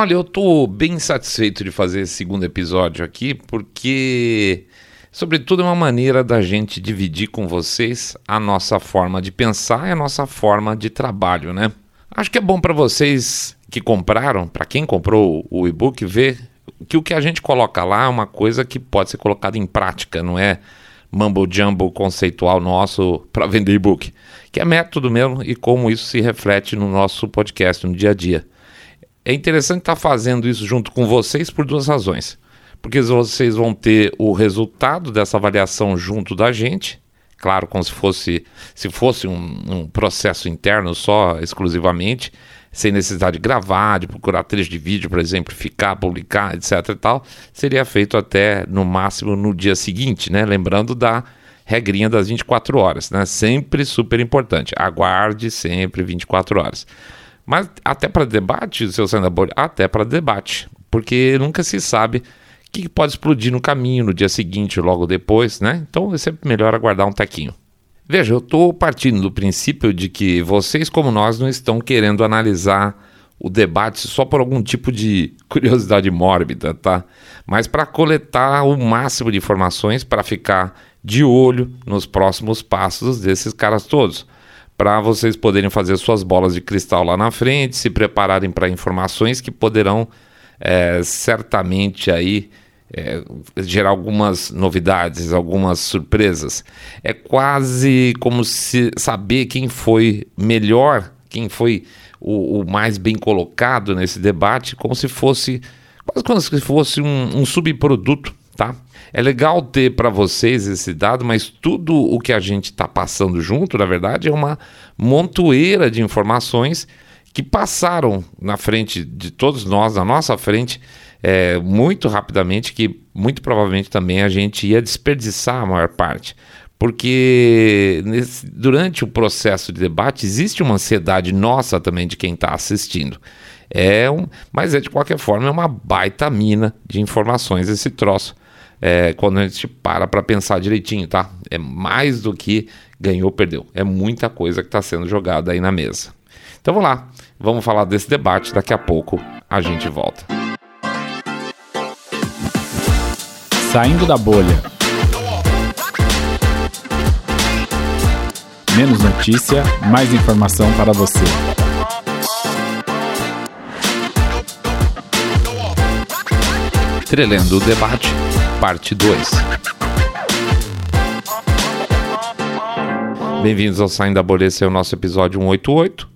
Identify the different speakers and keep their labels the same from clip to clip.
Speaker 1: Olha, eu estou bem satisfeito de fazer esse segundo episódio aqui, porque, sobretudo, é uma maneira da gente dividir com vocês a nossa forma de pensar e a nossa forma de trabalho, né? Acho que é bom para vocês que compraram, para quem comprou o e-book, ver que o que a gente coloca lá é uma coisa que pode ser colocada em prática, não é mumble jumbo conceitual nosso para vender e-book, que é método mesmo e como isso se reflete no nosso podcast no dia a dia. É interessante estar tá fazendo isso junto com vocês por duas razões. Porque vocês vão ter o resultado dessa avaliação junto da gente, claro, como se fosse, se fosse um, um processo interno só, exclusivamente, sem necessidade de gravar, de procurar trecho de vídeo para exemplificar, publicar, etc e tal, seria feito até no máximo no dia seguinte, né? Lembrando da regrinha das 24 horas, né? Sempre super importante. Aguarde sempre 24 horas. Mas até para debate, seu senador, até para debate, porque nunca se sabe o que pode explodir no caminho, no dia seguinte, logo depois, né? Então é sempre melhor aguardar um tequinho. Veja, eu estou partindo do princípio de que vocês, como nós, não estão querendo analisar o debate só por algum tipo de curiosidade mórbida, tá? Mas para coletar o máximo de informações para ficar de olho nos próximos passos desses caras todos para vocês poderem fazer suas bolas de cristal lá na frente, se prepararem para informações que poderão é, certamente aí é, gerar algumas novidades, algumas surpresas. É quase como se saber quem foi melhor, quem foi o, o mais bem colocado nesse debate, como se fosse quase como se fosse um, um subproduto, tá? É legal ter para vocês esse dado, mas tudo o que a gente está passando junto, na verdade, é uma montoeira de informações que passaram na frente de todos nós, na nossa frente, é, muito rapidamente, que muito provavelmente também a gente ia desperdiçar a maior parte. Porque nesse, durante o processo de debate existe uma ansiedade nossa também de quem está assistindo. É um, mas é de qualquer forma é uma baita mina de informações esse troço é, quando a gente para para pensar direitinho, tá? É mais do que ganhou, perdeu. É muita coisa que está sendo jogada aí na mesa. Então vamos lá, vamos falar desse debate. Daqui a pouco a gente volta.
Speaker 2: Saindo da bolha. Menos notícia, mais informação para você.
Speaker 1: Trelendo o debate parte 2. Bem-vindos ao Saindo da Bolha, esse é o nosso episódio 188.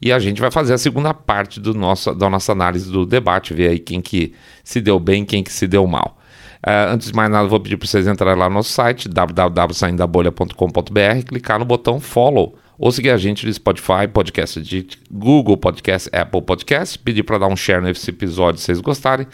Speaker 1: E a gente vai fazer a segunda parte do nosso, da nossa análise do debate, ver aí quem que se deu bem, quem que se deu mal. Uh, antes de mais nada, vou pedir para vocês entrarem lá no site www.saindabolha.com.br, clicar no botão follow ou seguir a gente no Spotify, podcast de Google Podcast, Apple Podcast, pedir para dar um share nesse episódio se vocês gostarem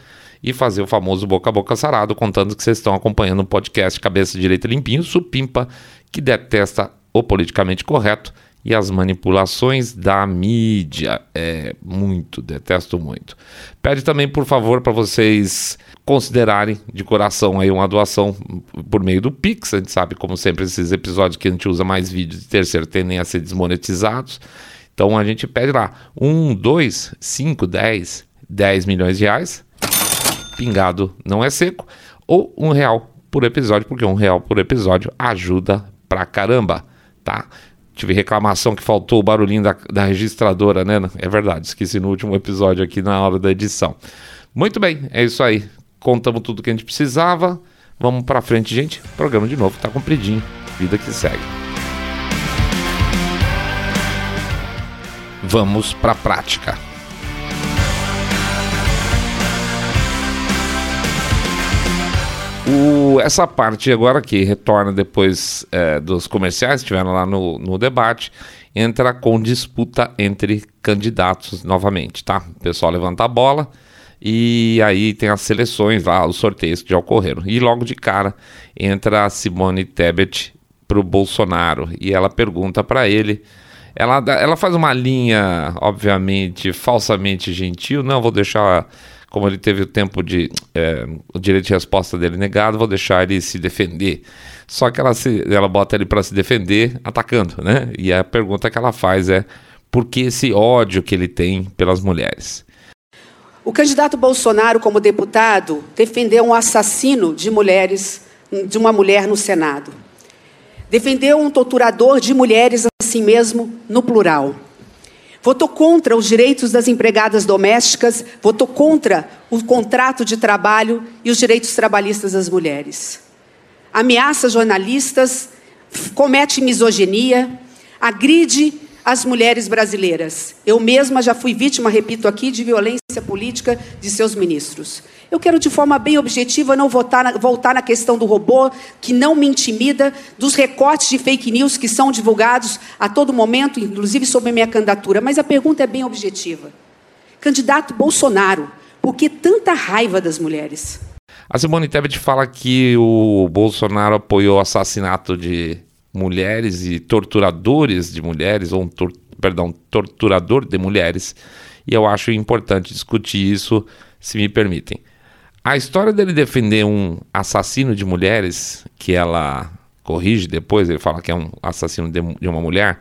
Speaker 1: e fazer o famoso boca a boca sarado, contando que vocês estão acompanhando o podcast Cabeça Direita Limpinho, supimpa, que detesta o politicamente correto e as manipulações da mídia. É muito, detesto muito. Pede também, por favor, para vocês considerarem de coração aí uma doação por meio do Pix. A gente sabe, como sempre, esses episódios que a gente usa mais vídeos de terceiro tendem a ser desmonetizados. Então a gente pede lá 1, 2, 5, 10, 10 milhões de reais pingado não é seco, ou um real por episódio, porque um real por episódio ajuda pra caramba, tá? Tive reclamação que faltou o barulhinho da, da registradora, né? É verdade, esqueci no último episódio aqui na hora da edição. Muito bem, é isso aí. Contamos tudo que a gente precisava. Vamos pra frente, gente. programa de novo tá compridinho. Vida que segue. Vamos pra prática. O, essa parte agora que retorna depois é, dos comerciais, estiveram lá no, no debate, entra com disputa entre candidatos novamente, tá? O pessoal levanta a bola e aí tem as seleções lá, os sorteios que já ocorreram. E logo de cara entra a Simone Tebet para o Bolsonaro e ela pergunta para ele. Ela, ela faz uma linha, obviamente, falsamente gentil. Não, vou deixar como ele teve o tempo de é, o direito de resposta dele negado, vou deixar ele se defender. Só que ela, se, ela bota ele para se defender atacando, né? E a pergunta que ela faz é por que esse ódio que ele tem pelas mulheres?
Speaker 3: O candidato Bolsonaro, como deputado, defendeu um assassino de mulheres, de uma mulher no Senado. Defendeu um torturador de mulheres, assim mesmo, no plural. Votou contra os direitos das empregadas domésticas, votou contra o contrato de trabalho e os direitos trabalhistas das mulheres. Ameaça jornalistas, comete misoginia, agride as mulheres brasileiras. Eu mesma já fui vítima, repito aqui, de violência política de seus ministros. Eu quero, de forma bem objetiva, não voltar na, voltar na questão do robô, que não me intimida, dos recortes de fake news que são divulgados a todo momento, inclusive sobre minha candidatura. Mas a pergunta é bem objetiva. Candidato Bolsonaro, por que tanta raiva das mulheres?
Speaker 1: A Simone Tebet fala que o Bolsonaro apoiou o assassinato de mulheres e torturadores de mulheres, ou um tor perdão, torturador de mulheres, e eu acho importante discutir isso, se me permitem. A história dele defender um assassino de mulheres, que ela corrige depois, ele fala que é um assassino de, de uma mulher,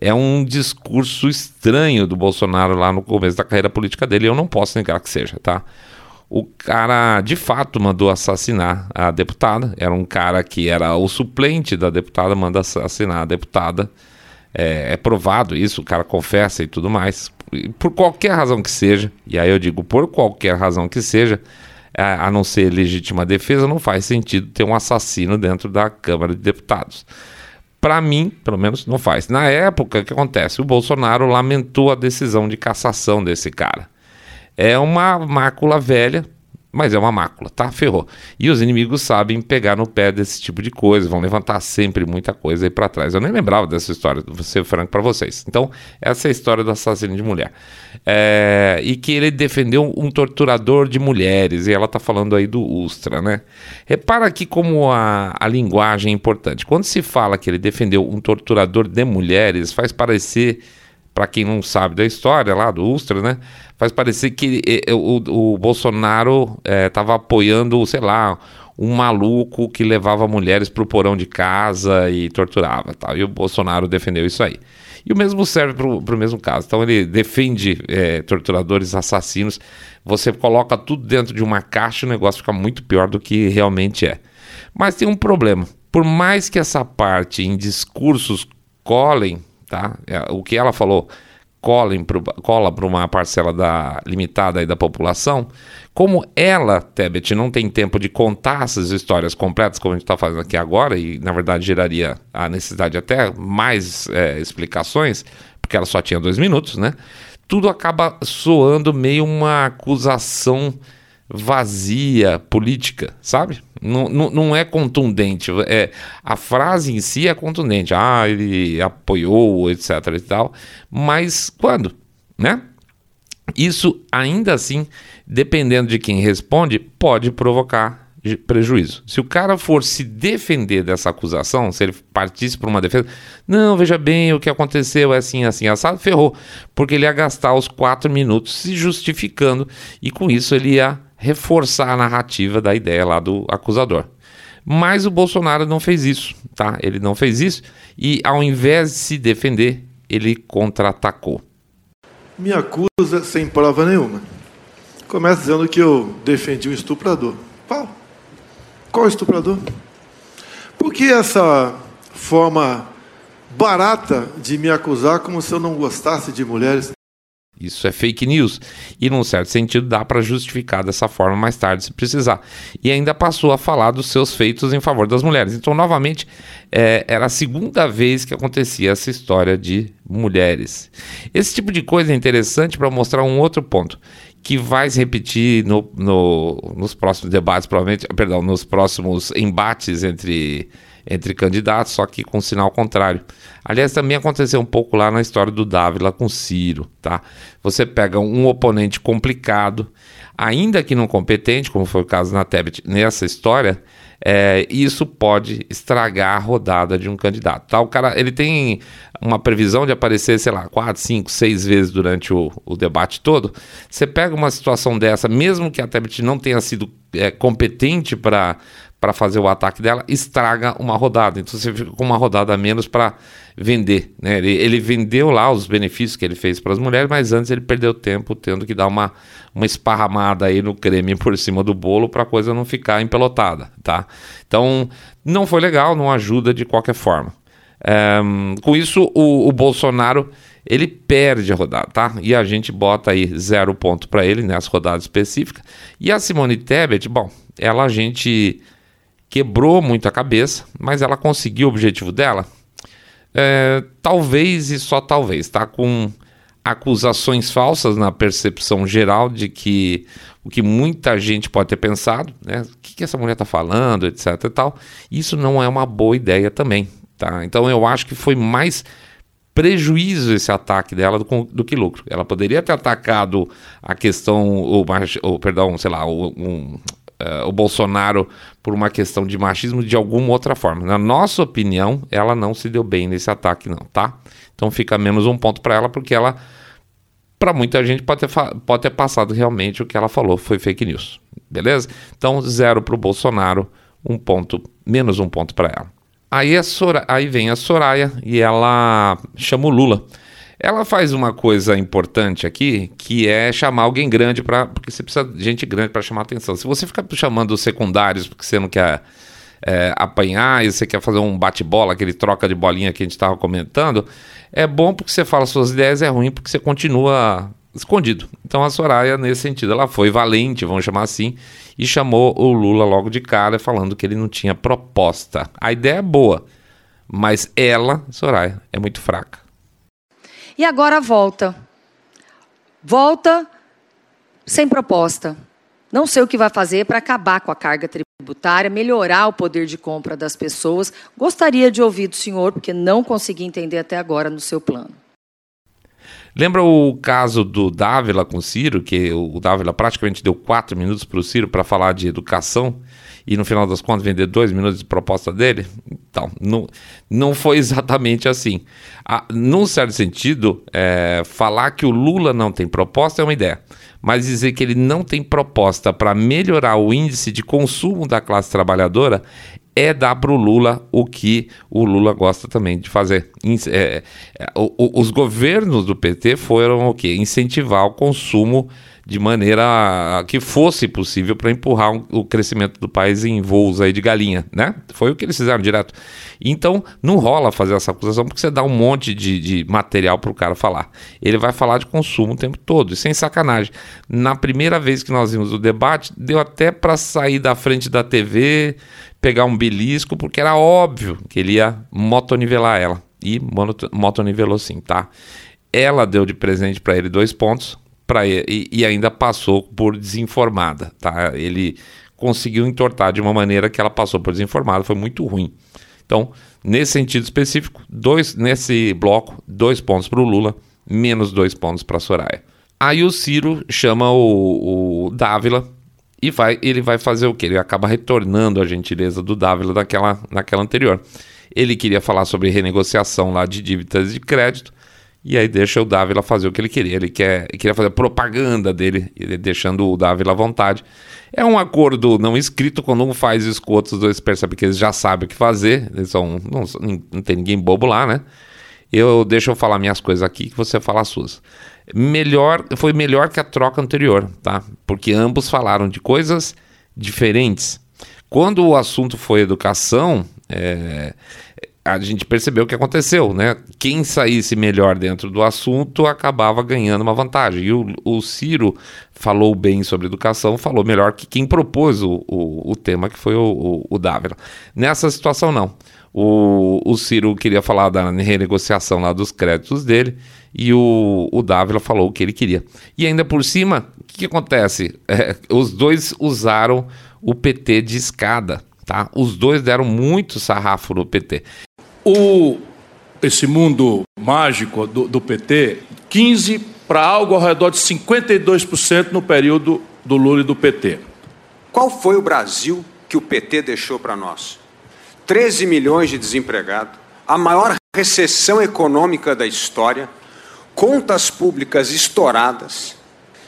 Speaker 1: é um discurso estranho do Bolsonaro lá no começo da carreira política dele, eu não posso negar que seja, tá? O cara de fato mandou assassinar a deputada. Era um cara que era o suplente da deputada, manda assassinar a deputada. É, é, provado isso, o cara confessa e tudo mais. Por qualquer razão que seja, e aí eu digo por qualquer razão que seja, a, a não ser legítima defesa, não faz sentido ter um assassino dentro da Câmara de Deputados. Para mim, pelo menos, não faz. Na época, o que acontece? O Bolsonaro lamentou a decisão de cassação desse cara. É uma mácula velha, mas é uma mácula, tá? Ferrou. E os inimigos sabem pegar no pé desse tipo de coisa, vão levantar sempre muita coisa aí para trás. Eu nem lembrava dessa história, vou ser franco para vocês. Então, essa é a história do assassino de mulher. É... E que ele defendeu um torturador de mulheres, e ela tá falando aí do Ustra, né? Repara aqui como a, a linguagem é importante. Quando se fala que ele defendeu um torturador de mulheres, faz parecer para quem não sabe da história lá do Ustra, né? Faz parecer que o, o Bolsonaro estava é, apoiando, sei lá, um maluco que levava mulheres para o porão de casa e torturava. Tal. E o Bolsonaro defendeu isso aí. E o mesmo serve para o mesmo caso. Então ele defende é, torturadores, assassinos. Você coloca tudo dentro de uma caixa e o negócio fica muito pior do que realmente é. Mas tem um problema. Por mais que essa parte em discursos colhem tá? É, o que ela falou colem pro, cola para uma parcela da, limitada da população, como ela, Tebet, não tem tempo de contar essas histórias completas, como a gente está fazendo aqui agora, e na verdade geraria a necessidade até mais é, explicações, porque ela só tinha dois minutos, né? Tudo acaba soando meio uma acusação vazia política, sabe? Não, não, não, é contundente. É, a frase em si é contundente. Ah, ele apoiou, etc e tal. Mas quando? Né? Isso, ainda assim, dependendo de quem responde, pode provocar prejuízo. Se o cara for se defender dessa acusação, se ele partisse por uma defesa, não, veja bem, o que aconteceu é assim, assim, assado, ferrou. Porque ele ia gastar os quatro minutos se justificando e com isso ele ia reforçar a narrativa da ideia lá do acusador. Mas o Bolsonaro não fez isso, tá? Ele não fez isso e ao invés de se defender, ele contra-atacou.
Speaker 4: Me acusa sem prova nenhuma. Começa dizendo que eu defendi um estuprador. Qual? Qual estuprador? Por que essa forma barata de me acusar como se eu não gostasse de mulheres?
Speaker 1: Isso é fake news. E, num certo sentido, dá para justificar dessa forma mais tarde, se precisar. E ainda passou a falar dos seus feitos em favor das mulheres. Então, novamente, é, era a segunda vez que acontecia essa história de mulheres. Esse tipo de coisa é interessante para mostrar um outro ponto, que vai se repetir no, no, nos próximos debates, provavelmente, perdão, nos próximos embates entre entre candidatos, só que com sinal contrário. Aliás, também aconteceu um pouco lá na história do Dávila com Ciro, tá? Você pega um oponente complicado, ainda que não competente, como foi o caso na Tebet nessa história, é, isso pode estragar a rodada de um candidato. Tá? O cara ele tem uma previsão de aparecer, sei lá, quatro, cinco, seis vezes durante o, o debate todo. Você pega uma situação dessa, mesmo que a Tebet não tenha sido é, competente para para fazer o ataque dela, estraga uma rodada. Então você fica com uma rodada a menos para vender. Né? Ele, ele, vendeu lá os benefícios que ele fez para as mulheres, mas antes ele perdeu tempo tendo que dar uma, uma esparramada aí no creme por cima do bolo para a coisa não ficar empelotada. Tá? Então não foi legal, não ajuda de qualquer forma. É, com isso, o, o Bolsonaro ele perde a rodada, tá? E a gente bota aí zero ponto para ele nessa rodada específica. E a Simone Tebet, bom, ela a gente quebrou muito a cabeça, mas ela conseguiu o objetivo dela. É, talvez e só talvez, tá? Com acusações falsas na percepção geral de que o que muita gente pode ter pensado, né? O que, que essa mulher está falando, etc. e tal. Isso não é uma boa ideia também, tá? Então eu acho que foi mais prejuízo esse ataque dela do, do, que lucro. Ela poderia ter atacado a questão, o, o perdão, sei lá, um, uh, o Bolsonaro por uma questão de machismo de alguma outra forma. Na nossa opinião, ela não se deu bem nesse ataque, não, tá? Então fica menos um ponto para ela, porque ela, para muita gente, pode ter, pode ter passado realmente o que ela falou, foi fake news, beleza? Então, zero para o Bolsonaro, um ponto, menos um ponto para ela. Aí, a Sora, aí vem a Soraya e ela chama o Lula. Ela faz uma coisa importante aqui, que é chamar alguém grande para, porque você precisa de gente grande para chamar atenção. Se você ficar chamando os secundários porque você não quer é, apanhar e você quer fazer um bate-bola, aquele troca de bolinha que a gente estava comentando, é bom porque você fala suas ideias, é ruim porque você continua escondido. Então a Soraya, nesse sentido, ela foi valente, vamos chamar assim, e chamou o Lula logo de cara, falando que ele não tinha proposta. A ideia é boa, mas ela, Soraya, é muito fraca.
Speaker 5: E agora volta. Volta sem proposta. Não sei o que vai fazer para acabar com a carga tributária, melhorar o poder de compra das pessoas. Gostaria de ouvir do senhor, porque não consegui entender até agora no seu plano.
Speaker 1: Lembra o caso do Dávila com o Ciro, que o Dávila praticamente deu quatro minutos para o Ciro para falar de educação e no final das contas vender dois minutos de proposta dele? Então, não, não foi exatamente assim. Ah, num certo sentido, é, falar que o Lula não tem proposta é uma ideia, mas dizer que ele não tem proposta para melhorar o índice de consumo da classe trabalhadora é dar para o Lula o que o Lula gosta também de fazer. É, é, os governos do PT foram o quê? Incentivar o consumo de maneira que fosse possível para empurrar um, o crescimento do país em voos aí de galinha, né? Foi o que eles fizeram direto. Então, não rola fazer essa acusação porque você dá um monte de, de material para o cara falar. Ele vai falar de consumo o tempo todo, e sem sacanagem. Na primeira vez que nós vimos o debate, deu até para sair da frente da TV, pegar um belisco, porque era óbvio que ele ia motonivelar ela. E motonivelou sim, tá? Ela deu de presente para ele dois pontos para e, e ainda passou por desinformada, tá? Ele conseguiu entortar de uma maneira que ela passou por desinformada, foi muito ruim. Então, nesse sentido específico, dois nesse bloco, dois pontos para o Lula, menos dois pontos para a Soraya. Aí o Ciro chama o, o Dávila e vai, ele vai fazer o que? Ele acaba retornando a gentileza do Dávila daquela, naquela anterior. Ele queria falar sobre renegociação lá de dívidas de crédito, e aí deixa o Dávila fazer o que ele queria. Ele, quer, queria fazer propaganda dele, deixando o Dávila à vontade. É um acordo não escrito, quando um faz isso com os dois percebem que eles já sabem o que fazer. Eles são, não, não tem ninguém bobo lá, né? Eu deixo eu falar minhas coisas aqui que você fala as suas melhor, foi melhor que a troca anterior, tá? Porque ambos falaram de coisas diferentes. Quando o assunto foi educação, é, a gente percebeu o que aconteceu, né? Quem saísse melhor dentro do assunto acabava ganhando uma vantagem. E o, o Ciro falou bem sobre educação, falou melhor que quem propôs o, o, o tema, que foi o, o, o Dávila. Nessa situação, não. O, o Ciro queria falar da renegociação lá dos créditos dele e o, o Dávila falou o que ele queria. E ainda por cima, o que, que acontece? É, os dois usaram o PT de escada, tá? Os dois deram muito sarrafo no PT.
Speaker 6: O, esse mundo mágico do, do PT, 15 para algo ao redor de 52% no período do Lula e do PT.
Speaker 7: Qual foi o Brasil que o PT deixou para nós? 13 milhões de desempregados, a maior recessão econômica da história, contas públicas estouradas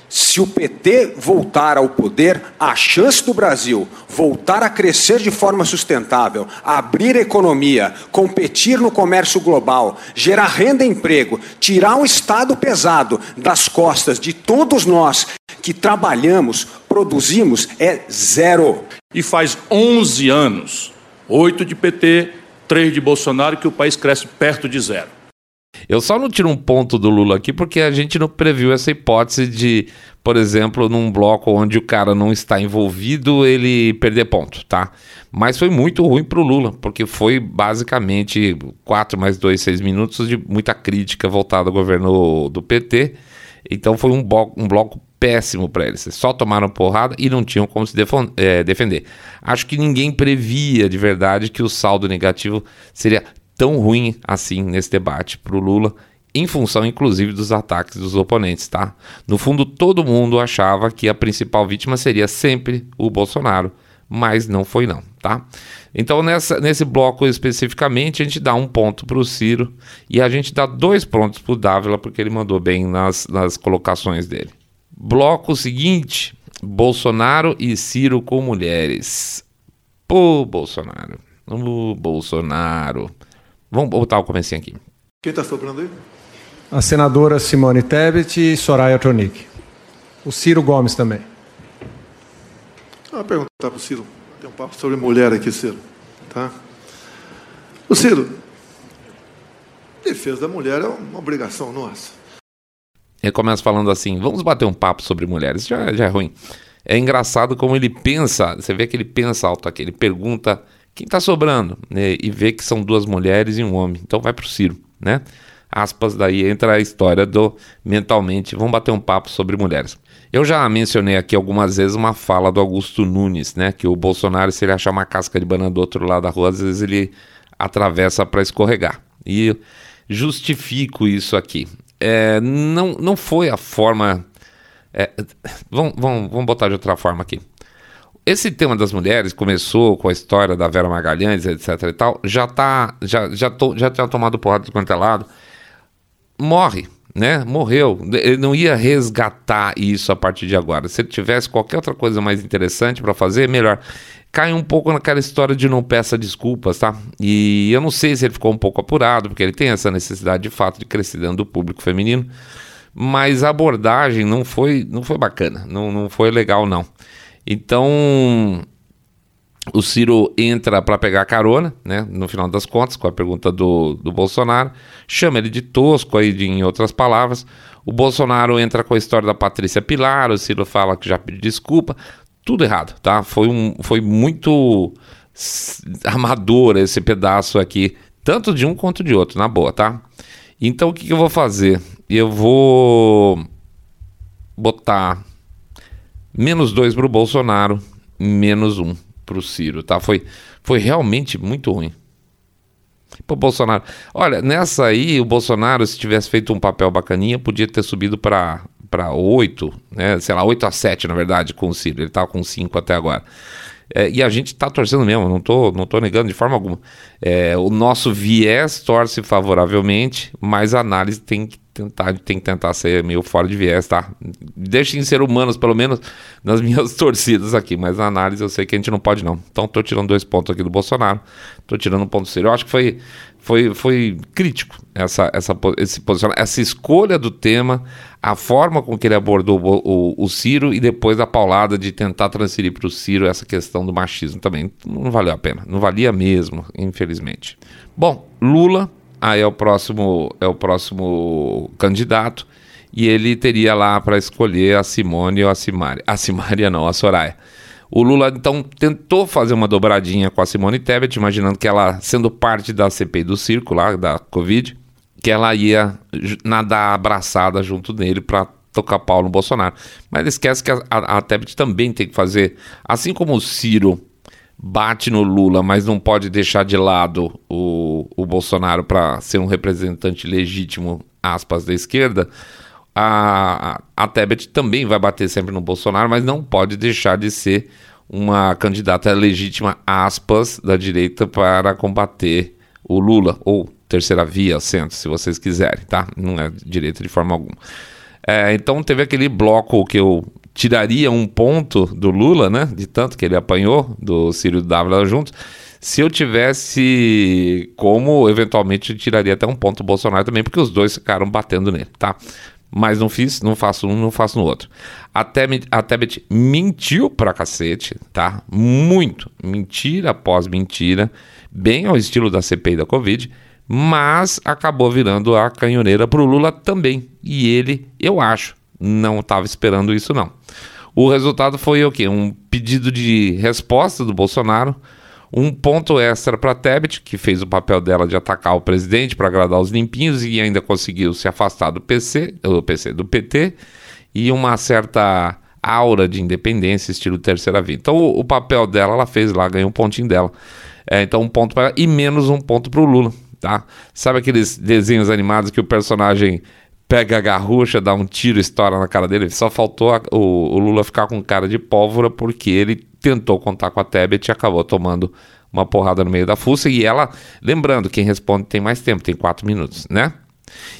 Speaker 7: Se o PT voltar ao poder, a chance do Brasil voltar a crescer de forma sustentável, abrir a economia, competir no comércio global, gerar renda e emprego, tirar um Estado pesado das costas de todos nós que trabalhamos, produzimos, é zero.
Speaker 6: E faz 11 anos, 8 de PT, 3 de Bolsonaro, que o país cresce perto de zero.
Speaker 1: Eu só não tiro um ponto do Lula aqui porque a gente não previu essa hipótese de, por exemplo, num bloco onde o cara não está envolvido, ele perder ponto, tá? Mas foi muito ruim para o Lula, porque foi basicamente 4 mais 2, 6 minutos de muita crítica voltada ao governo do PT. Então foi um, bloco, um bloco péssimo para eles. Só tomaram porrada e não tinham como se é, defender. Acho que ninguém previa de verdade que o saldo negativo seria tão ruim assim nesse debate para o Lula, em função inclusive dos ataques dos oponentes, tá? No fundo, todo mundo achava que a principal vítima seria sempre o Bolsonaro, mas não foi não, tá? Então nessa, nesse bloco especificamente a gente dá um ponto para o Ciro e a gente dá dois pontos para o Dávila porque ele mandou bem nas, nas colocações dele. Bloco seguinte, Bolsonaro e Ciro com mulheres. Pô, Bolsonaro. O Bolsonaro. Vamos botar o comecinho aqui.
Speaker 4: Quem está sobrando aí?
Speaker 8: A senadora Simone Tebet e Soraya Tronic. O Ciro Gomes também.
Speaker 4: Vou perguntar para o Ciro. Tem um papo sobre mulher aqui, Ciro. Tá? O Ciro, defesa da mulher é uma obrigação nossa.
Speaker 1: Ele começa falando assim: vamos bater um papo sobre mulheres. Já, já é ruim. É engraçado como ele pensa, você vê que ele pensa alto aqui, ele pergunta quem está sobrando? Né? E vê que são duas mulheres e um homem. Então vai para o Ciro, né? Aspas, daí entra a história do mentalmente. Vamos bater um papo sobre mulheres. Eu já mencionei aqui algumas vezes uma fala do Augusto Nunes, né? Que o Bolsonaro, se ele achar uma casca de banana do outro lado da rua, às vezes ele atravessa para escorregar. E justifico isso aqui. É, não, não foi a forma. É, vamos, vamos, vamos botar de outra forma aqui esse tema das mulheres começou com a história da Vera Magalhães, etc e tal, já tá, já, já, to, já tinha tomado porrada de quanto é lado. Morre, né? Morreu. Ele não ia resgatar isso a partir de agora. Se ele tivesse qualquer outra coisa mais interessante para fazer, melhor. Cai um pouco naquela história de não peça desculpas, tá? E eu não sei se ele ficou um pouco apurado, porque ele tem essa necessidade de fato de crescer dentro do público feminino. Mas a abordagem não foi, não foi bacana, não, não foi legal, não. Então, o Ciro entra para pegar carona, né, no final das contas, com a pergunta do, do Bolsonaro, chama ele de tosco, aí, de, em outras palavras. O Bolsonaro entra com a história da Patrícia Pilar, o Ciro fala que já pediu desculpa. Tudo errado, tá? Foi, um, foi muito amador esse pedaço aqui, tanto de um quanto de outro, na boa, tá? Então o que, que eu vou fazer? Eu vou botar menos dois para o Bolsonaro, menos um para o Ciro, tá? Foi, foi realmente muito ruim. Pô, Bolsonaro. Olha, nessa aí, o Bolsonaro, se tivesse feito um papel bacaninha, podia ter subido para para 8, né? Sei lá, 8 a 7, na verdade, com o Ciro. Ele estava com 5 até agora. É, e a gente está torcendo mesmo, não tô, não tô negando de forma alguma. É, o nosso viés torce favoravelmente, mas a análise tem que tentar, tem que tentar ser meio fora de viés, tá? Deixem ser humanos, pelo menos nas minhas torcidas aqui, mas na análise eu sei que a gente não pode não. Então tô tirando dois pontos aqui do Bolsonaro, tô tirando um ponto sério. Eu acho que foi, foi, foi crítico essa, essa, esse posicionamento, essa escolha do tema, a forma com que ele abordou o, o, o Ciro e depois a paulada de tentar transferir para o Ciro essa questão do machismo também. Não valeu a pena, não valia mesmo, infelizmente. Bom, Lula aí é o próximo é o próximo candidato e ele teria lá para escolher a Simone ou a Simária. A Simária não, a Soraya. O Lula então tentou fazer uma dobradinha com a Simone Tebet, imaginando que ela, sendo parte da CPI do circo lá, da Covid, que ela ia nadar abraçada junto dele para tocar pau no Bolsonaro. Mas ele esquece que a, a, a Tebet também tem que fazer, assim como o Ciro bate no Lula, mas não pode deixar de lado o, o Bolsonaro para ser um representante legítimo, aspas, da esquerda, a, a Tebet também vai bater sempre no Bolsonaro, mas não pode deixar de ser uma candidata legítima, aspas, da direita para combater o Lula, ou terceira via, centro, se vocês quiserem, tá? Não é direita de forma alguma. É, então teve aquele bloco que eu tiraria um ponto do Lula, né? De tanto que ele apanhou do Ciro Dávila juntos. Se eu tivesse como, eventualmente eu tiraria até um ponto do Bolsonaro também, porque os dois ficaram batendo nele, tá? Mas não fiz, não faço um, não faço no outro. A Tebet, a Tebet mentiu pra cacete, tá? Muito. Mentira após mentira, bem ao estilo da CPI da Covid, mas acabou virando a canhoneira pro Lula também. E ele, eu acho, não estava esperando isso não. O resultado foi o quê? Um pedido de resposta do Bolsonaro, um ponto extra para Tebet, que fez o papel dela de atacar o presidente para agradar os limpinhos e ainda conseguiu se afastar do PC, do PC, do PT, e uma certa aura de independência, estilo terceira via. Então o, o papel dela ela fez lá, ganhou um pontinho dela. É, então um ponto para ela e menos um ponto para o Lula, tá? Sabe aqueles desenhos animados que o personagem pega a garrucha, dá um tiro, estoura na cara dele. Só faltou a, o, o, Lula ficar com cara de pólvora porque ele tentou contar com a Tebet e acabou tomando uma porrada no meio da fuça. E ela, lembrando, quem responde tem mais tempo, tem quatro minutos, né?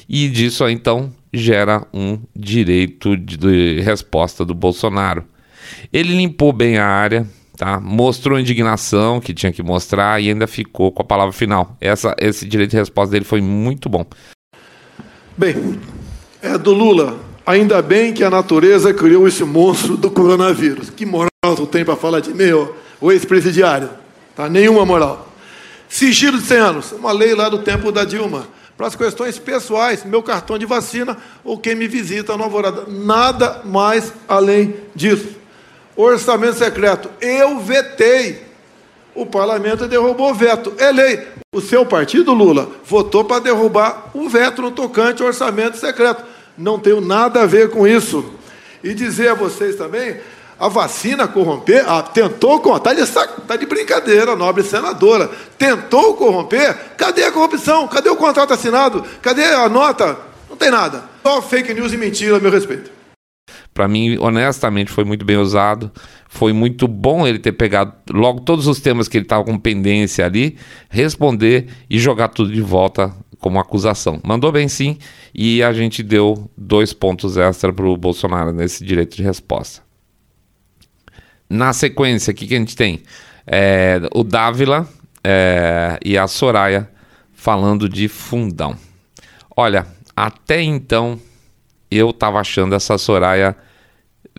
Speaker 1: E disso então gera um direito de, de resposta do Bolsonaro. Ele limpou bem a área, tá? Mostrou indignação que tinha que mostrar e ainda ficou com a palavra final. Essa, esse direito de resposta dele foi muito bom.
Speaker 4: Bem, é do Lula. Ainda bem que a natureza criou esse monstro do coronavírus. Que moral tu tem para falar de mim, o ex-presidiário? Tá? Nenhuma moral. Sigilo de 100 anos, uma lei lá do tempo da Dilma. Para as questões pessoais, meu cartão de vacina ou quem me visita no Alvorada. Nada mais além disso. Orçamento secreto. Eu vetei. O parlamento derrubou o veto. É lei. O seu partido, Lula, votou para derrubar o veto no tocante ao orçamento secreto. Não tenho nada a ver com isso. E dizer a vocês também, a vacina corromper, tentou corromper, está de, tá de brincadeira, nobre senadora. Tentou corromper, cadê a corrupção? Cadê o contrato assinado? Cadê a nota? Não tem nada. Só fake news e mentira a meu respeito.
Speaker 1: Para mim, honestamente, foi muito bem usado. Foi muito bom ele ter pegado logo todos os temas que ele estava com pendência ali, responder e jogar tudo de volta como acusação. Mandou bem sim, e a gente deu dois pontos extra para o Bolsonaro nesse direito de resposta. Na sequência, o que, que a gente tem? É, o Dávila é, e a Soraya falando de fundão. Olha, até então eu estava achando essa Soraya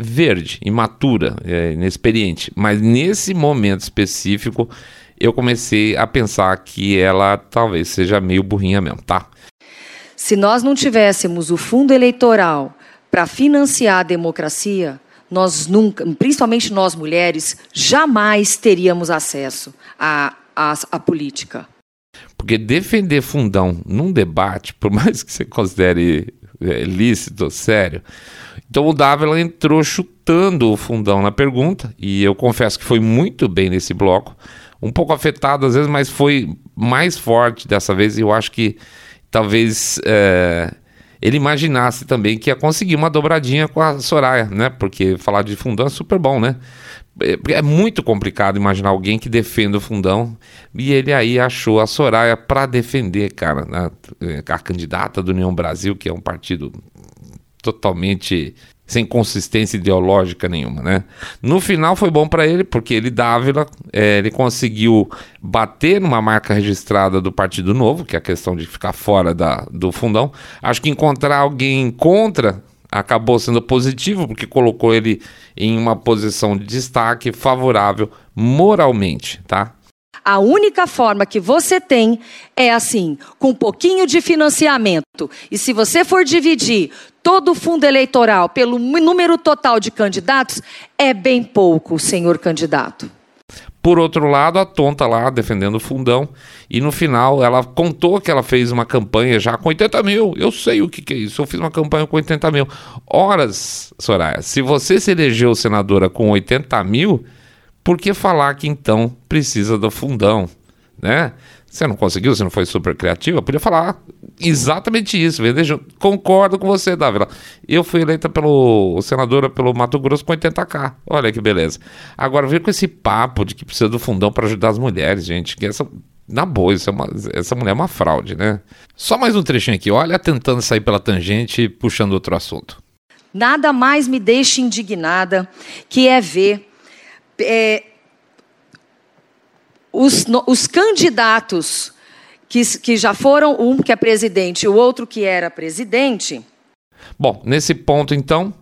Speaker 1: verde, imatura, é, inexperiente. Mas nesse momento específico, eu comecei a pensar que ela talvez seja meio burrinha mesmo, tá?
Speaker 5: Se nós não tivéssemos o fundo eleitoral para financiar a democracia, nós nunca, principalmente nós mulheres, jamais teríamos acesso à, à, à política.
Speaker 1: Porque defender fundão num debate, por mais que você considere é, lícito, sério, então o Dávila entrou chutando o fundão na pergunta, e eu confesso que foi muito bem nesse bloco. Um pouco afetado às vezes, mas foi mais forte dessa vez, e eu acho que talvez é, ele imaginasse também que ia conseguir uma dobradinha com a Soraya, né? Porque falar de fundão é super bom, né? É, é muito complicado imaginar alguém que defenda o fundão. E ele aí achou a Soraya para defender, cara, né? a candidata do União Brasil, que é um partido totalmente sem consistência ideológica nenhuma, né? No final foi bom para ele porque ele Dávila é, ele conseguiu bater numa marca registrada do Partido Novo, que é a questão de ficar fora da, do fundão. Acho que encontrar alguém contra acabou sendo positivo porque colocou ele em uma posição de destaque favorável moralmente, tá?
Speaker 5: A única forma que você tem é assim, com um pouquinho de financiamento. E se você for dividir todo o fundo eleitoral pelo número total de candidatos, é bem pouco, senhor candidato.
Speaker 1: Por outro lado, a tonta lá defendendo o fundão, e no final ela contou que ela fez uma campanha já com 80 mil. Eu sei o que, que é isso, eu fiz uma campanha com 80 mil. Horas, Soraya, se você se elegeu senadora com 80 mil, por que falar que então precisa do fundão, né? Você não conseguiu, você não foi super criativa, podia falar exatamente isso. Veja, concordo com você, Dávila. Eu fui eleita pelo senadora pelo Mato Grosso com 80k. Olha que beleza. Agora, vir com esse papo de que precisa do fundão para ajudar as mulheres, gente, que essa na boa, é uma, essa mulher é uma fraude, né? Só mais um trechinho aqui, olha, tentando sair pela tangente puxando outro assunto.
Speaker 5: nada mais me deixa indignada que é ver é, os, os candidatos que, que já foram, um que é presidente e o outro que era presidente.
Speaker 1: Bom, nesse ponto, então,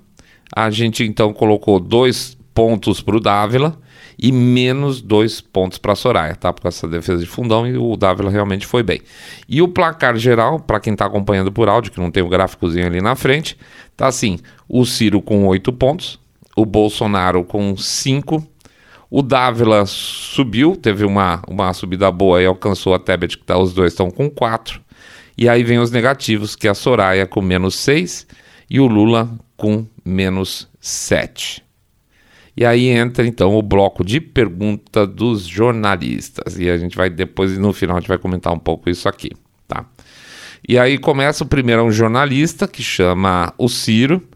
Speaker 1: a gente então colocou dois pontos para o Dávila e menos dois pontos para a Soraya, tá? Por essa defesa de fundão e o Dávila realmente foi bem. E o placar geral, para quem está acompanhando por áudio, que não tem o gráficozinho ali na frente, tá assim: o Ciro com oito pontos, o Bolsonaro com cinco o Dávila subiu, teve uma, uma subida boa e alcançou a Tebet, que tá, os dois estão com 4. E aí vem os negativos, que é a Soraya com menos 6 e o Lula com menos 7. E aí entra então o bloco de pergunta dos jornalistas. E a gente vai depois, no final, a gente vai comentar um pouco isso aqui, tá? E aí começa o primeiro é um jornalista que chama o Ciro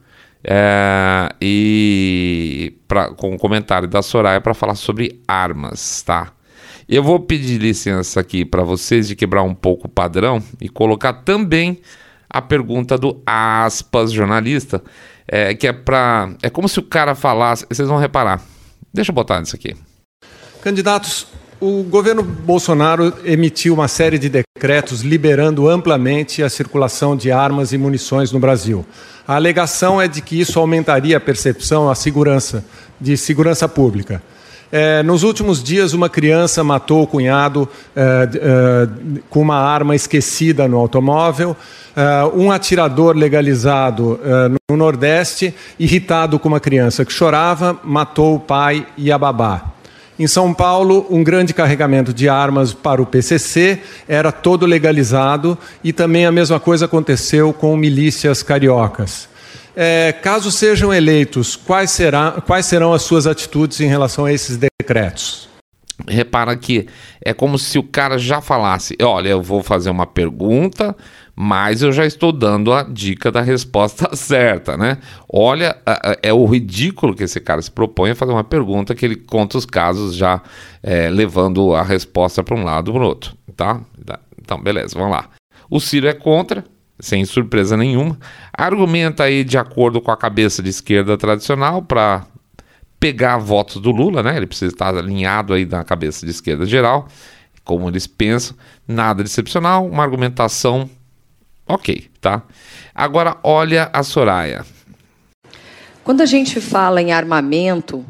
Speaker 1: é, e pra, com o comentário da Soraya para falar sobre armas, tá? Eu vou pedir licença aqui para vocês de quebrar um pouco o padrão e colocar também a pergunta do aspas jornalista, é, que é para é como se o cara falasse, vocês vão reparar. Deixa eu botar isso aqui.
Speaker 8: Candidatos, o governo Bolsonaro emitiu uma série de decretos liberando amplamente a circulação de armas e munições no Brasil. A alegação é de que isso aumentaria a percepção, a segurança, de segurança pública. É, nos últimos dias, uma criança matou o cunhado é, é, com uma arma esquecida no automóvel. É, um atirador legalizado é, no Nordeste, irritado com uma criança que chorava, matou o pai e a babá. Em São Paulo, um grande carregamento de armas para o PCC era todo legalizado e também a mesma coisa aconteceu com milícias cariocas. É, caso sejam eleitos, quais, será, quais serão as suas atitudes em relação a esses decretos?
Speaker 1: Repara que é como se o cara já falasse: olha, eu vou fazer uma pergunta, mas eu já estou dando a dica da resposta certa, né? Olha, é o ridículo que esse cara se propõe a fazer uma pergunta que ele conta os casos já é, levando a resposta para um lado ou para o outro, tá? Então, beleza, vamos lá. O Ciro é contra, sem surpresa nenhuma. Argumenta aí de acordo com a cabeça de esquerda tradicional para pegar votos do Lula, né? Ele precisa estar alinhado aí na cabeça de esquerda geral, como eles pensam. Nada excepcional, uma argumentação Ok, tá? Agora olha a Soraya.
Speaker 5: Quando a gente fala em armamento,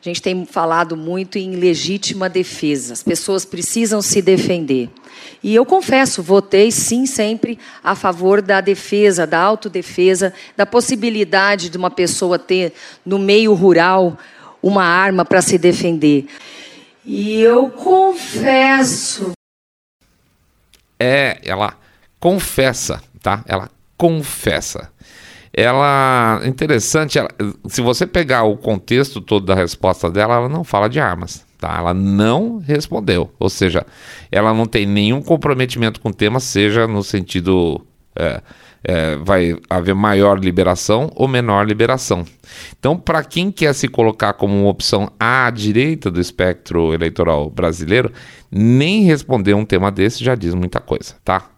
Speaker 5: a gente tem falado muito em legítima defesa. As pessoas precisam se defender. E eu confesso, votei sim sempre a favor da defesa, da autodefesa, da possibilidade de uma pessoa ter no meio rural uma arma para se defender. E eu confesso.
Speaker 1: É, ela confessa, tá? Ela confessa. Ela, interessante, ela, se você pegar o contexto todo da resposta dela, ela não fala de armas, tá? Ela não respondeu, ou seja, ela não tem nenhum comprometimento com o tema, seja no sentido é, é, vai haver maior liberação ou menor liberação. Então, para quem quer se colocar como uma opção à direita do espectro eleitoral brasileiro, nem responder um tema desse já diz muita coisa, tá?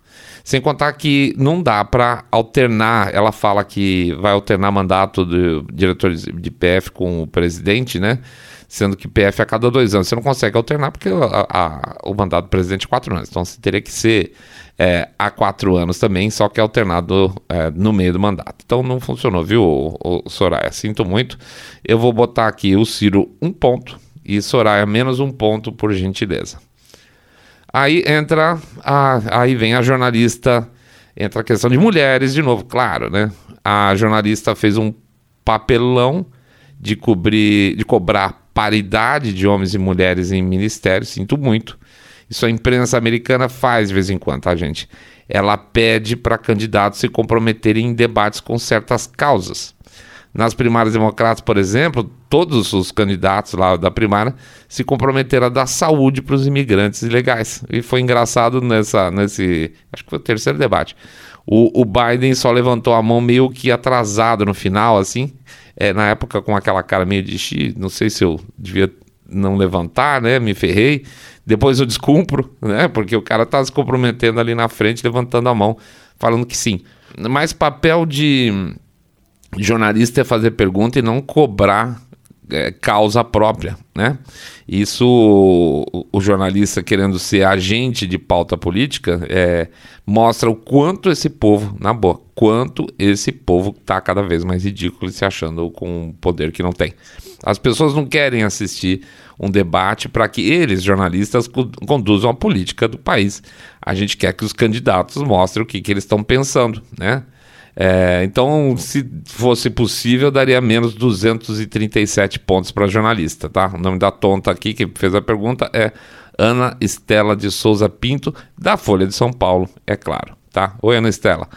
Speaker 1: Sem contar que não dá para alternar. Ela fala que vai alternar mandato do diretor de PF com o presidente, né? Sendo que PF a cada dois anos. Você não consegue alternar porque a, a, o mandato do presidente é quatro anos. Então você teria que ser é, há quatro anos também, só que alternado é, no meio do mandato. Então não funcionou, viu, o, o Soraya? Sinto muito. Eu vou botar aqui o Ciro um ponto e Soraya menos um ponto, por gentileza. Aí entra, a, aí vem a jornalista, entra a questão de mulheres de novo, claro, né? A jornalista fez um papelão de cobrir, de cobrar paridade de homens e mulheres em ministérios, sinto muito. Isso a imprensa americana faz de vez em quando, tá, gente? Ela pede para candidatos se comprometerem em debates com certas causas. Nas primárias democratas, por exemplo, todos os candidatos lá da primária se comprometeram a dar saúde para os imigrantes ilegais. E foi engraçado nessa, nesse. Acho que foi o terceiro debate. O, o Biden só levantou a mão meio que atrasado no final, assim. É, na época com aquela cara meio de não sei se eu devia não levantar, né? Me ferrei. Depois eu descumpro, né? Porque o cara tá se comprometendo ali na frente, levantando a mão, falando que sim. Mas papel de jornalista é fazer pergunta e não cobrar é, causa própria, né? Isso, o, o, jornalista querendo ser agente de pauta política, é, mostra o quanto esse povo, na boa, quanto esse povo está cada vez mais ridículo e se achando com um poder que não tem. As pessoas não querem assistir um debate para que eles, jornalistas, conduzam a política do país. A gente quer que os candidatos mostrem o que, que eles estão pensando, né? É, então, se fosse possível, daria menos 237 pontos para jornalista, tá? O nome da tonta aqui que fez a pergunta é Ana Estela de Souza Pinto, da Folha de São Paulo, é claro, tá? Oi, Ana Estela.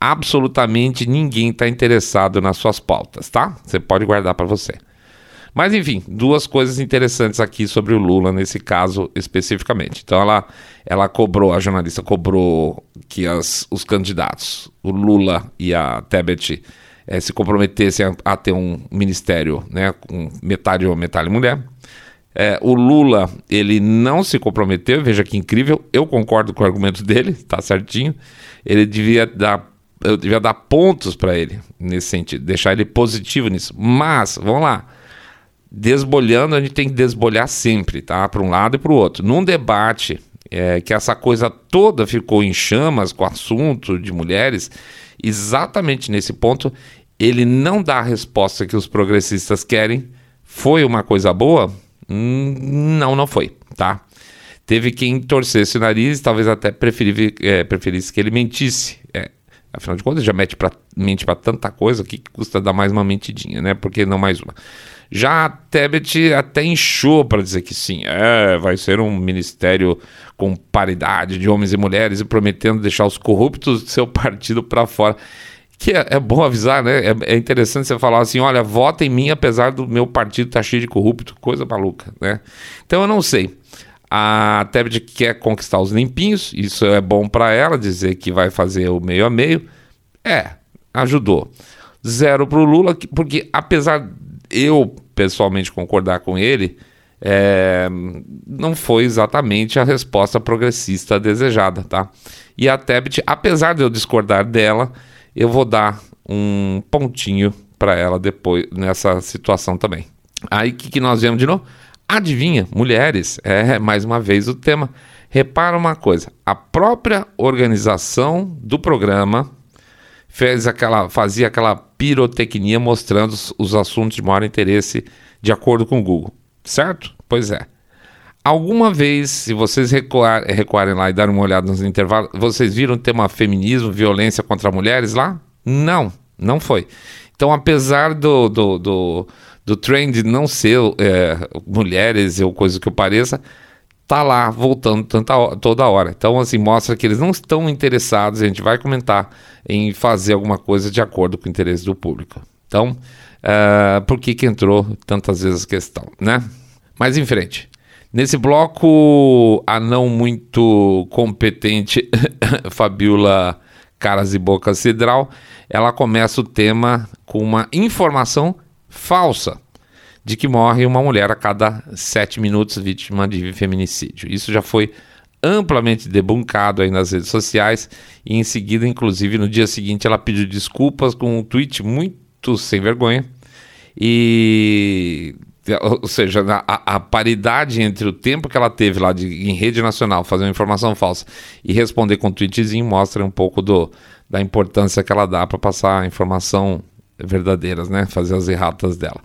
Speaker 1: Absolutamente ninguém está interessado nas suas pautas, tá? Você pode guardar para você. Mas enfim, duas coisas interessantes aqui sobre o Lula nesse caso especificamente. Então ela, ela cobrou, a jornalista cobrou que as, os candidatos, o Lula e a Tebet, eh, se comprometessem a, a, ter um ministério né, com metade homem, metade mulher. É, o Lula, ele não se comprometeu, veja que incrível, eu concordo com o argumento dele, tá certinho. Ele devia dar, eu devia dar pontos para ele nesse sentido, deixar ele positivo nisso. Mas, vamos lá, desbolhando, a gente tem que desbolhar sempre, tá? Para um lado e para o outro. Num debate é, que essa coisa toda ficou em chamas com o assunto de mulheres, exatamente nesse ponto, ele não dá a resposta que os progressistas querem. Foi uma coisa boa? Hum, não, não foi, tá? Teve quem torcesse o nariz, talvez até preferisse, é, preferisse que ele mentisse. É, afinal de contas, já mete pra, mente para tanta coisa que custa dar mais uma mentidinha, né? Porque não mais uma. Já a Tebet até inchou para dizer que sim, é, vai ser um ministério com paridade de homens e mulheres e prometendo deixar os corruptos do seu partido para fora. Que é, é, bom avisar, né? É, é, interessante você falar assim: olha, vota em mim apesar do meu partido estar tá cheio de corrupto, coisa maluca, né? Então eu não sei. A Tebet quer conquistar os limpinhos, isso é bom para ela, dizer que vai fazer o meio a meio. É, ajudou. Zero para o Lula, porque apesar eu pessoalmente concordar com ele, é, não foi exatamente a resposta progressista desejada, tá? E a Tebet, apesar de eu discordar dela, eu vou dar um pontinho para ela depois nessa situação também. Aí o que, que nós vemos de novo? Adivinha, mulheres, é mais uma vez o tema. Repara uma coisa: a própria organização do programa fez aquela, fazia aquela pirotecnia mostrando os, os assuntos de maior interesse de acordo com o Google, certo? Pois é. Alguma vez, se vocês recuar, recuarem lá e darem uma olhada nos intervalos, vocês viram o tema feminismo, violência contra mulheres lá? Não, não foi. Então, apesar do, do, do, do trend não ser é, mulheres ou coisa que eu pareça, tá lá voltando tanta, toda hora. Então, assim, mostra que eles não estão interessados, a gente vai comentar, em fazer alguma coisa de acordo com o interesse do público. Então, uh, por que, que entrou tantas vezes a questão, né? Mas em frente. Nesse bloco, a não muito competente Fabiola Caras e Boca Cidral, ela começa o tema com uma informação falsa de que morre uma mulher a cada sete minutos vítima de feminicídio. Isso já foi amplamente debuncado aí nas redes sociais e em seguida, inclusive no dia seguinte, ela pediu desculpas com um tweet muito sem vergonha e ou seja, a, a, paridade entre o tempo que ela teve lá de, em rede nacional fazer uma informação falsa e responder com um tweetzinho mostra um pouco do, da importância que ela dá para passar a informação verdadeiras, né? Fazer as erratas dela.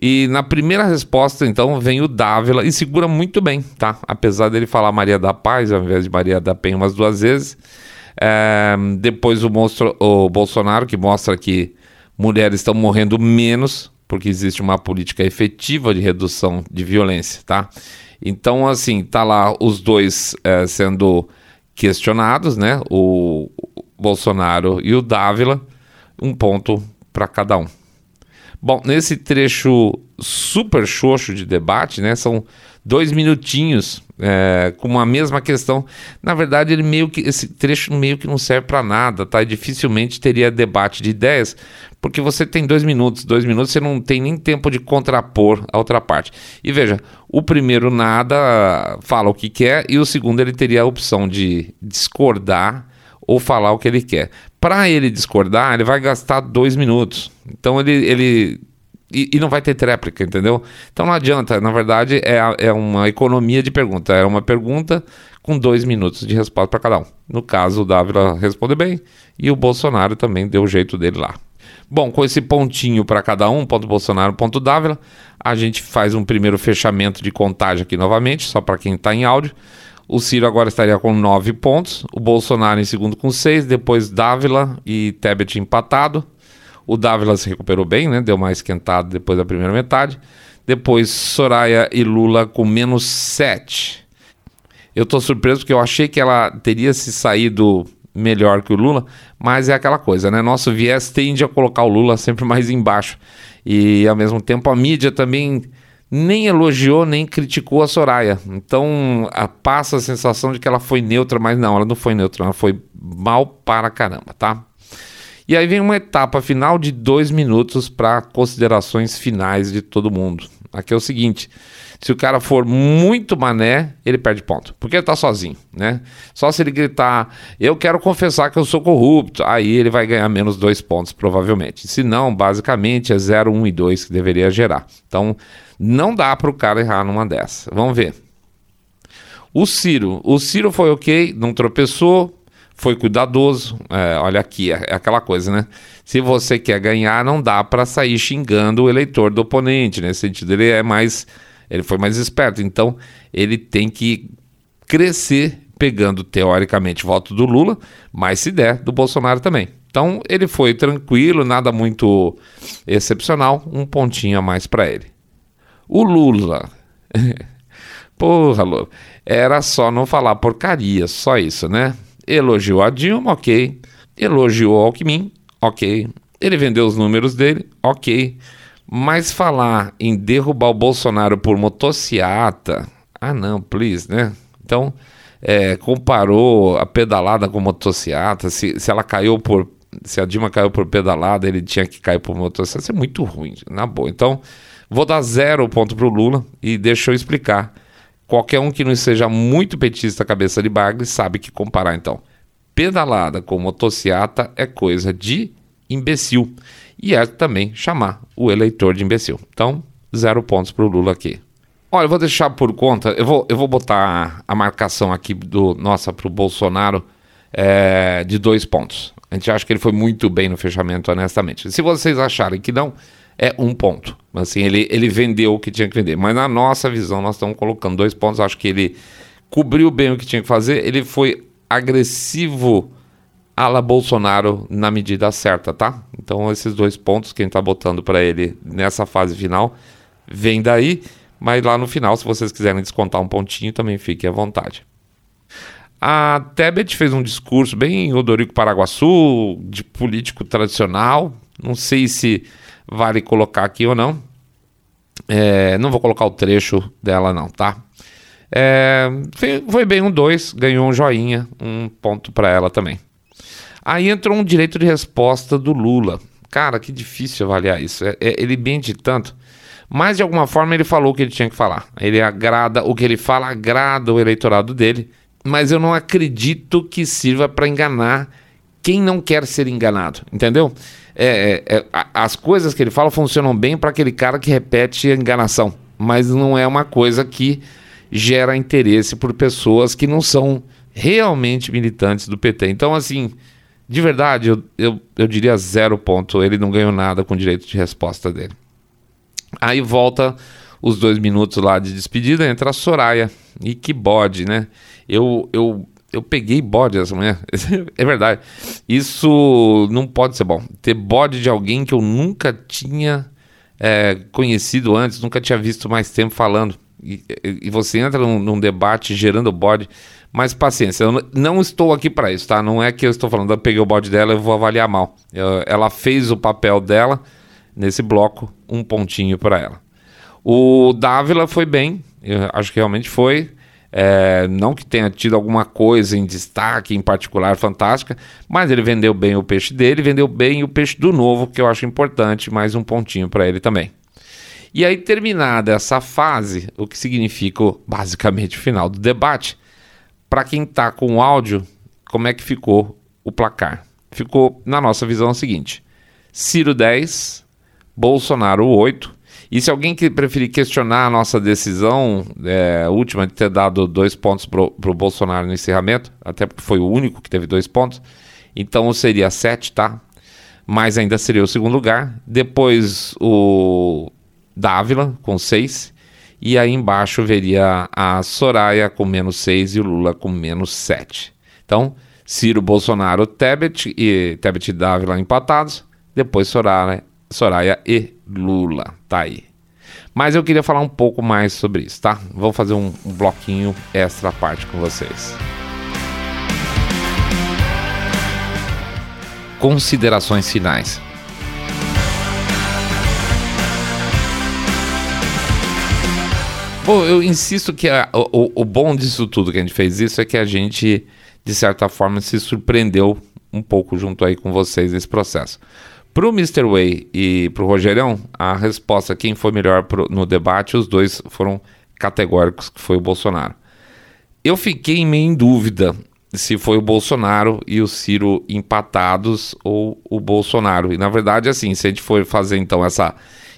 Speaker 1: E na primeira resposta, então, vem o Dávila e segura muito bem, tá? Apesar dele falar Maria da Paz ao invés de Maria da Penha umas duas vezes. É, depois o, monstro, o Bolsonaro, que mostra que mulheres estão morrendo menos porque existe uma política efetiva de redução de violência, tá? Então, assim, tá lá os dois é, sendo questionados, né? O Bolsonaro e o Dávila, um ponto para cada um. Bom, nesse trecho super xoxo de debate, né? São dois minutinhos é, com a mesma questão. Na verdade, ele meio que esse trecho meio que não serve para nada, tá? E dificilmente teria debate de ideias, porque você tem dois minutos, dois minutos você não tem nem tempo de contrapor a outra parte. E veja, o primeiro nada fala o que quer e o segundo ele teria a opção de discordar ou falar o que ele quer. Para ele discordar, ele vai gastar dois minutos. Então ele, ele e, e, não vai ter tréplica, entendeu? Então não adianta, na verdade é, é uma economia de pergunta. É uma pergunta com dois minutos de resposta para cada um. No caso, o Dávila responde bem e o Bolsonaro também deu o jeito dele lá. Bom, com esse pontinho para cada um, ponto Bolsonaro, ponto Dávila, a gente faz um primeiro fechamento de contagem aqui novamente, só para quem está em áudio. O Ciro agora estaria com nove pontos, o Bolsonaro em segundo com seis, depois Dávila e Tebet empatado. O Dávila se recuperou bem, né? Deu mais esquentado depois da primeira metade. Depois Soraya e Lula com menos sete. Eu estou surpreso porque eu achei que ela teria se saído melhor que o Lula, mas é aquela coisa, né? Nosso viés tende a colocar o Lula sempre mais embaixo. E ao mesmo tempo a mídia também nem elogiou nem criticou a Soraya. Então a, passa a sensação de que ela foi neutra, mas não, ela não foi neutra, ela foi mal para caramba, tá? E aí vem uma etapa final de dois minutos para considerações finais de todo mundo. Aqui é o seguinte: se o cara for muito mané, ele perde ponto, porque ele tá sozinho, né? Só se ele gritar, eu quero confessar que eu sou corrupto, aí ele vai ganhar menos dois pontos, provavelmente. Se não, basicamente é 0, 1 um e 2 que deveria gerar. Então, não dá para o cara errar numa dessas. Vamos ver. O Ciro. O Ciro foi ok, não tropeçou, foi cuidadoso. É, olha aqui, é, é, aquela coisa, né? Se você quer ganhar, não dá para sair xingando o eleitor do oponente. Nesse sentido, ele é mais ele foi mais esperto. Então, ele tem que crescer pegando, teoricamente, voto do Lula, mas se der, do Bolsonaro também. Então, ele foi tranquilo, nada muito excepcional, um pontinho a mais para ele. O Lula. Porra, Lula. Era só não falar porcaria, só isso, né? Elogiou a Dilma, ok. Elogiou o Alckmin, ok. Ele vendeu os números dele, ok. Mas falar em derrubar o Bolsonaro por motociata, ah não, please, né? Então, é, comparou a pedalada com motociata, se, se ela caiu por. Se a Dilma caiu por pedalada, ele tinha que cair por motociata. Isso é muito ruim, na boa. Então, vou dar zero ponto pro Lula e deixa eu explicar. Qualquer um que não seja muito petista cabeça de bagre sabe que comparar, então. Pedalada com motociata é coisa de imbecil e é também chamar o eleitor de imbecil. Então, zero pontos para o Lula aqui. Olha, eu vou deixar por conta, eu vou, eu vou botar a marcação aqui do nossa para o Bolsonaro é, de dois pontos. A gente acha que ele foi muito bem no fechamento, honestamente. Se vocês acharem que não, é um ponto. Assim, ele, ele vendeu o que tinha que vender. Mas na nossa visão, nós estamos colocando dois pontos. Acho que ele cobriu bem o que tinha que fazer. Ele foi agressivo ala Bolsonaro na medida certa, tá? Então esses dois pontos quem está botando para ele nessa fase final vem daí, mas lá no final, se vocês quiserem descontar um pontinho, também fiquem à vontade. A Tebet fez um discurso bem Rodorico Paraguaçu, de político tradicional. Não sei se vale colocar aqui ou não. É, não vou colocar o trecho dela, não, tá? É, foi, foi, bem um 2, ganhou um joinha, um ponto para ela também. Aí entrou um direito de resposta do Lula. Cara, que difícil avaliar isso. É, é, ele mente tanto. Mas de alguma forma ele falou o que ele tinha que falar. Ele agrada, o que ele fala agrada o eleitorado dele. Mas eu não acredito que sirva para enganar quem não quer ser enganado, entendeu? É, é, é as coisas que ele fala funcionam bem para aquele cara que repete a enganação, mas não é uma coisa que gera interesse por pessoas que não são realmente militantes do PT. Então, assim, de verdade, eu, eu, eu diria zero ponto. Ele não ganhou nada com o direito de resposta dele. Aí volta os dois minutos lá de despedida, entra a Soraya. E que bode, né? Eu, eu, eu peguei bode essa manhã. é verdade. Isso não pode ser bom. Ter bode de alguém que eu nunca tinha é, conhecido antes, nunca tinha visto mais tempo falando. E, e você entra num, num debate gerando bode. Mas paciência, eu não estou aqui para isso, tá? Não é que eu estou falando, eu peguei o bode dela e vou avaliar mal. Eu, ela fez o papel dela nesse bloco, um pontinho para ela. O Dávila foi bem, acho que realmente foi. É, não que tenha tido alguma coisa em destaque, em particular, fantástica, mas ele vendeu bem o peixe dele, vendeu bem o peixe do novo, que eu acho importante, mais um pontinho para ele também. E aí, terminada essa fase, o que significa basicamente o final do debate, para quem está com o áudio, como é que ficou o placar? ficou, na nossa visão, o seguinte: Ciro 10, Bolsonaro 8. E se alguém que preferir questionar a nossa decisão é, última de ter dado dois pontos para o Bolsonaro no encerramento, até porque foi o único que teve dois pontos, então seria 7, tá? Mas ainda seria o segundo lugar. Depois o Dávila com 6. E aí embaixo veria a Soraya com menos 6 e o Lula com menos 7. Então, Ciro, Bolsonaro, Tebet e Tebet e Dávila empatados. Depois Soraya, Soraya e Lula. Tá aí. Mas eu queria falar um pouco mais sobre isso, tá? Vou fazer um, um bloquinho extra parte com vocês. Considerações finais. Bom, eu insisto que a, o, o bom disso tudo que a gente fez isso é que a gente, de certa forma, se surpreendeu um pouco junto aí com vocês nesse processo. Para o Mr. Way e para o Rogerão, a resposta, quem foi melhor pro, no debate, os dois foram categóricos, que foi o Bolsonaro. Eu fiquei meio em dúvida se foi o Bolsonaro e o Ciro empatados ou o Bolsonaro. E na verdade, assim, se a gente for fazer então essa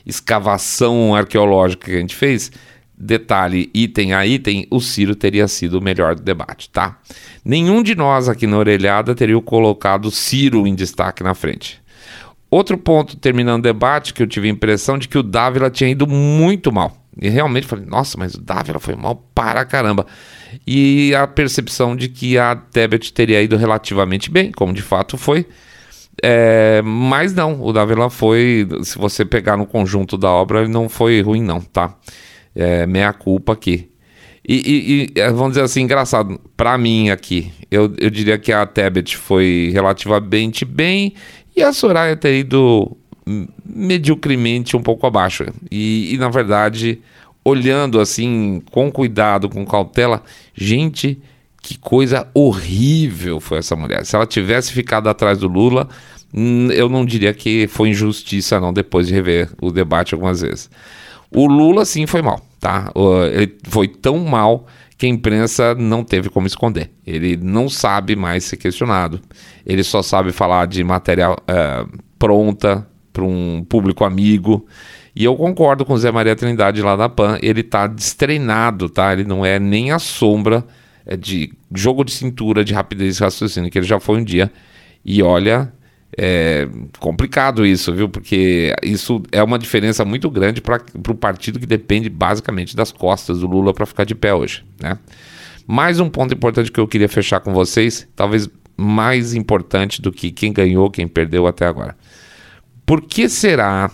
Speaker 1: escavação arqueológica que a gente fez, detalhe, item a item, o Ciro teria sido o melhor do debate, tá? Nenhum de nós aqui na orelhada teria colocado Ciro em destaque na frente. Outro ponto, terminando o debate, que eu tive a impressão de que o Dávila tinha ido muito mal. E realmente falei, nossa, mas o Dávila foi mal para caramba. E a percepção de que a Tebet teria ido relativamente bem, como de fato foi. É, mas não, o Dávila foi, se você pegar no conjunto da obra, ele não foi ruim não, tá? É, meia culpa aqui. E, e, e, é, vamos dizer assim, engraçado, para mim aqui, eu, eu diria que a Tebet foi relativamente bem e a Soraya ter ido mediocremente um pouco abaixo. E, e, na verdade, olhando assim, com cuidado, com cautela, gente, que coisa horrível foi essa mulher. Se ela tivesse ficado atrás do Lula, hum, eu não diria que foi injustiça, não, depois de rever o debate algumas vezes. O Lula, sim, foi mal, tá? Ele foi tão mal que a imprensa não teve como esconder. Ele não sabe mais ser questionado. Ele só sabe falar de matéria é, pronta para um público amigo. E eu concordo com o Zé Maria Trindade lá da PAN. Ele está destreinado, tá? Ele não é nem a sombra é, de jogo de cintura, de rapidez de raciocínio, que ele já foi um dia. E olha, é complicado isso, viu? Porque isso é uma diferença muito grande para o partido que depende basicamente das costas do Lula para ficar de pé hoje, né? Mais um ponto importante que eu queria fechar com vocês, talvez mais importante do que quem ganhou, quem perdeu até agora. Por que será,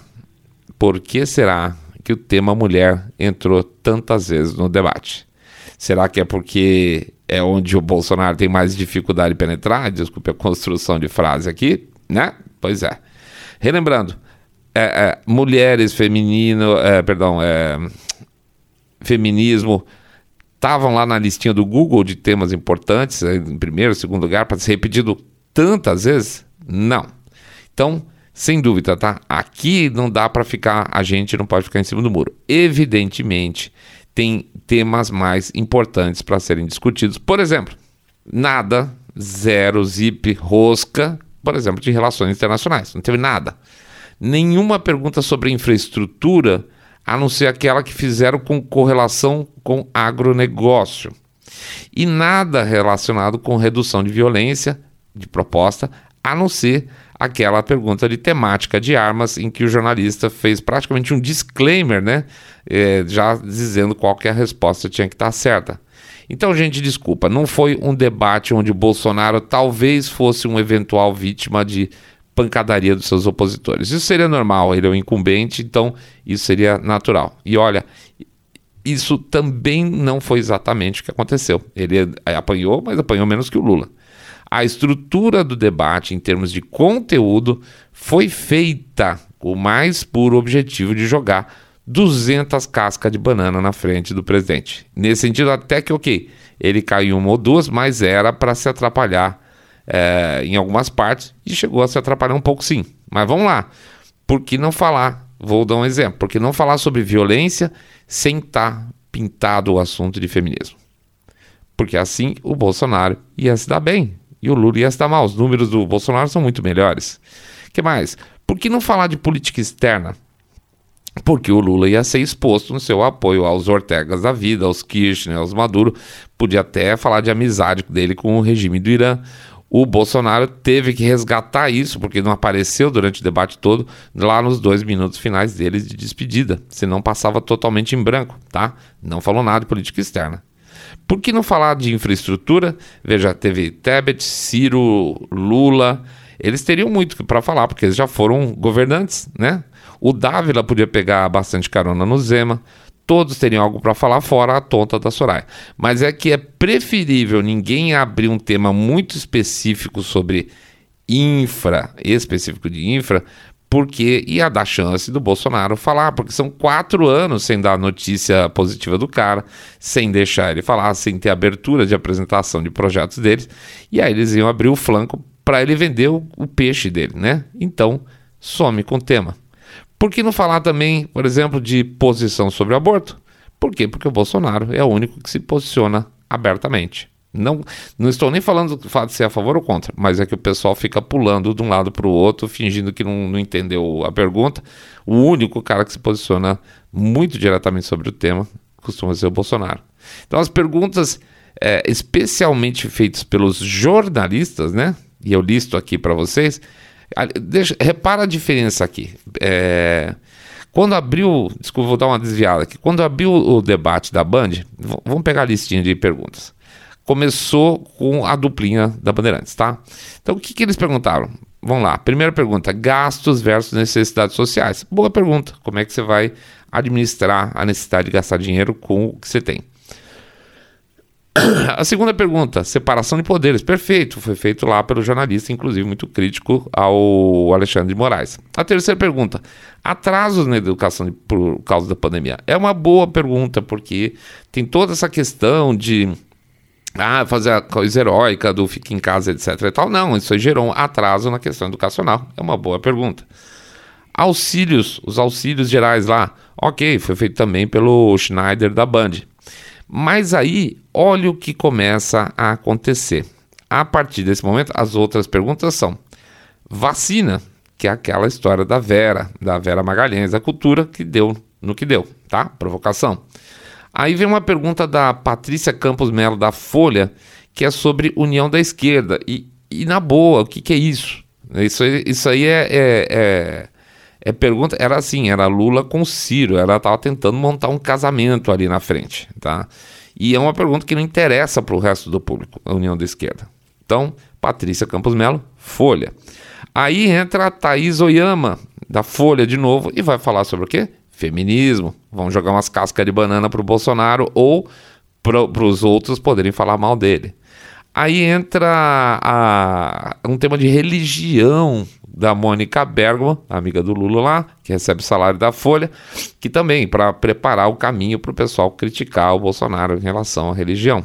Speaker 1: por que será que o tema mulher entrou tantas vezes no debate? Será que é porque é onde o Bolsonaro tem mais dificuldade de penetrar? Desculpe a construção de frase aqui né? Pois é. Relembrando, é, é, mulheres, feminino, é, perdão, é, feminismo estavam lá na listinha do Google de temas importantes, em primeiro, segundo lugar, para ser repetido tantas vezes? Não. Então, sem dúvida, tá? Aqui não dá para ficar, a gente não pode ficar em cima do muro. Evidentemente, tem temas mais importantes para serem discutidos. Por exemplo, nada, zero, zip, rosca por exemplo, de relações internacionais. Não teve nada. Nenhuma pergunta sobre infraestrutura, a não ser aquela que fizeram com correlação com agronegócio. E nada relacionado com redução de violência, de proposta, a não ser aquela pergunta de temática de armas, em que o jornalista fez praticamente um disclaimer, né? É, já dizendo qual que a resposta tinha que estar certa. Então, gente, desculpa, não foi um debate onde Bolsonaro talvez fosse um eventual vítima de pancadaria dos seus opositores. Isso seria normal, ele é o um incumbente, então isso seria natural. E olha, isso também não foi exatamente o que aconteceu. Ele apanhou, mas apanhou menos que o Lula. A estrutura do debate, em termos de conteúdo, foi feita com o mais puro objetivo de jogar 200 cascas de banana na frente do presidente. Nesse sentido, até que, ok, ele caiu uma ou duas, mas era para se atrapalhar é, em algumas partes e chegou a se atrapalhar um pouco sim. Mas vamos lá, por que não falar? Vou dar um exemplo, por que não falar sobre violência sem estar tá pintado o assunto de feminismo? Porque assim o Bolsonaro ia se dar bem. E o Lula ia estar mal. Os números do Bolsonaro são muito melhores. que mais? Por que não falar de política externa? Porque o Lula ia ser exposto no seu apoio aos Ortegas da vida, aos Kirchner, aos Maduro. Podia até falar de amizade dele com o regime do Irã. O Bolsonaro teve que resgatar isso, porque não apareceu durante o debate todo, lá nos dois minutos finais dele de despedida. Senão passava totalmente em branco, tá? Não falou nada de política externa. Por que não falar de infraestrutura? Veja, teve Tebet, Ciro, Lula. Eles teriam muito para falar, porque eles já foram governantes, né? O Dávila podia pegar bastante carona no Zema. Todos teriam algo para falar fora a tonta da Soraya. Mas é que é preferível ninguém abrir um tema muito específico sobre infra, específico de infra, porque ia dar chance do Bolsonaro falar, porque são quatro anos sem dar notícia positiva do cara, sem deixar ele falar, sem ter abertura de apresentação de projetos deles, e aí eles iam abrir o flanco para ele vender o, o, peixe dele, né? Então, some com o tema. Por que não falar também, por exemplo, de posição sobre o aborto? Por quê? Porque o Bolsonaro é o único que se posiciona abertamente. Não, não estou nem falando do fato de ser a favor ou contra, mas é que o pessoal fica pulando de um lado para o outro, fingindo que não, não entendeu a pergunta. O único cara que se posiciona muito diretamente sobre o tema costuma ser o Bolsonaro. Então, as perguntas, é, especialmente feitas pelos jornalistas, né? E eu listo aqui para vocês. Deixa, repara a diferença aqui. É, quando abriu. Desculpa, vou dar uma desviada aqui. Quando abriu o debate da Band, vamos pegar a listinha de perguntas começou com a duplinha da Bandeirantes, tá? Então o que, que eles perguntaram? Vamos lá. Primeira pergunta: gastos versus necessidades sociais. Boa pergunta. Como é que você vai administrar a necessidade de gastar dinheiro com o que você tem? A segunda pergunta, separação de poderes. Perfeito, foi feito lá pelo jornalista, inclusive muito crítico ao Alexandre de Moraes. A terceira pergunta, atrasos na educação de, por causa da pandemia. É uma boa pergunta, porque tem toda essa questão de ah, fazer a coisa heróica do fica em casa, etc e tal. Não, isso gerou um atraso na questão educacional. É uma boa pergunta. Auxílios, os auxílios gerais lá, ok, foi feito também pelo Schneider da Band. Mas aí, olha o que começa a acontecer. A partir desse momento, as outras perguntas são: vacina, que é aquela história da Vera, da Vera Magalhães, da cultura que deu no que deu, tá? Provocação. Aí vem uma pergunta da Patrícia Campos Melo, da Folha, que é sobre união da esquerda. E, e na boa, o que, que é isso? Isso, isso aí é, é, é, é, pergunta. Era assim: era Lula com Ciro. Ela estava tentando montar um casamento ali na frente. Tá? E é uma pergunta que não interessa para o resto do público, a união da esquerda. Então, Patrícia Campos Melo, Folha. Aí entra a Thaís Oyama, da Folha de novo, e vai falar sobre o quê? feminismo, vão jogar umas cascas de banana pro Bolsonaro ou para os outros poderem falar mal dele. Aí entra a, um tema de religião da Mônica Bergman, amiga do Lula lá, que recebe salário da Folha, que também para preparar o caminho para o pessoal criticar o Bolsonaro em relação à religião.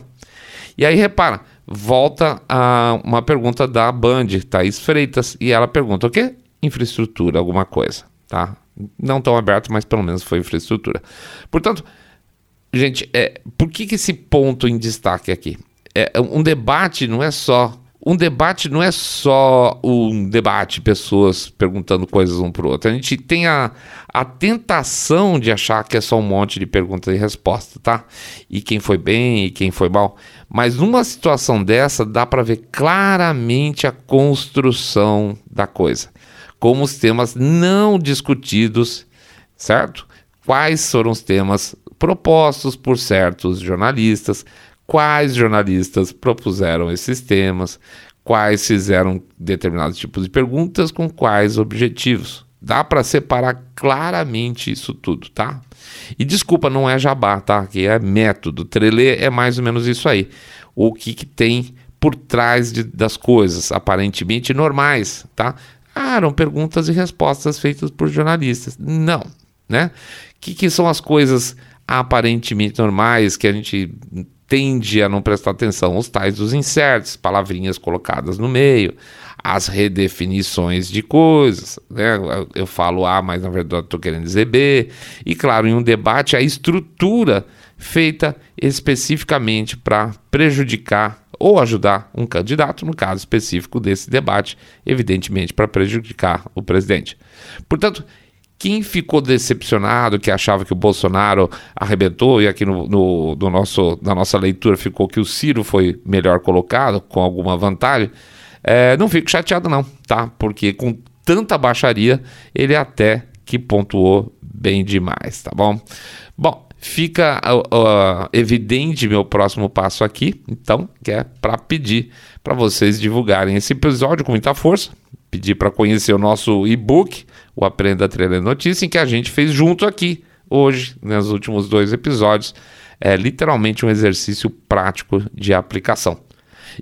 Speaker 1: E aí repara, volta a uma pergunta da Band, Thaís Freitas, e ela pergunta o quê? Infraestrutura, alguma coisa, tá? Não tão aberto, mas pelo menos foi infraestrutura. Portanto, gente, é, por que, que esse ponto em destaque aqui? É, um debate não é só. Um debate não é só um debate, pessoas perguntando coisas um para o outro. A gente tem a, a tentação de achar que é só um monte de pergunta e resposta, tá? E quem foi bem e quem foi mal. Mas numa situação dessa, dá para ver claramente a construção da coisa como os temas não discutidos, certo? Quais foram os temas propostos por certos jornalistas, quais jornalistas propuseram esses temas, quais fizeram determinados tipos de perguntas com quais objetivos. Dá para separar claramente isso tudo, tá? E desculpa, não é jabá, tá? Que é método. Trelê é mais ou menos isso aí. O que, que tem por trás de, das coisas, aparentemente normais, tá? Ah, eram perguntas e respostas feitas por jornalistas. Não, né? O que, que são as coisas aparentemente normais que a gente tende a não prestar atenção? Os tais dos insertos, palavrinhas colocadas no meio, as redefinições de coisas, né? Eu falo A, mas na verdade estou querendo dizer B. E claro, em um debate, a estrutura feita especificamente para prejudicar ou ajudar um candidato, no caso específico desse debate, evidentemente para prejudicar o presidente. Portanto, quem ficou decepcionado, que achava que o Bolsonaro arrebentou, e aqui no, no, no nosso, na nossa leitura ficou que o Ciro foi melhor colocado, com alguma vantagem, é, não fico chateado não, tá? Porque com tanta baixaria, ele até que pontuou bem demais, tá bom? Bom, fica uh, evidente meu próximo passo aqui, então, que é para pedir para vocês divulgarem esse episódio com muita força, pedir para conhecer o nosso e-book, o Aprenda a Treinar Notícia, em que a gente fez junto aqui hoje, nos últimos dois episódios. É literalmente um exercício prático de aplicação.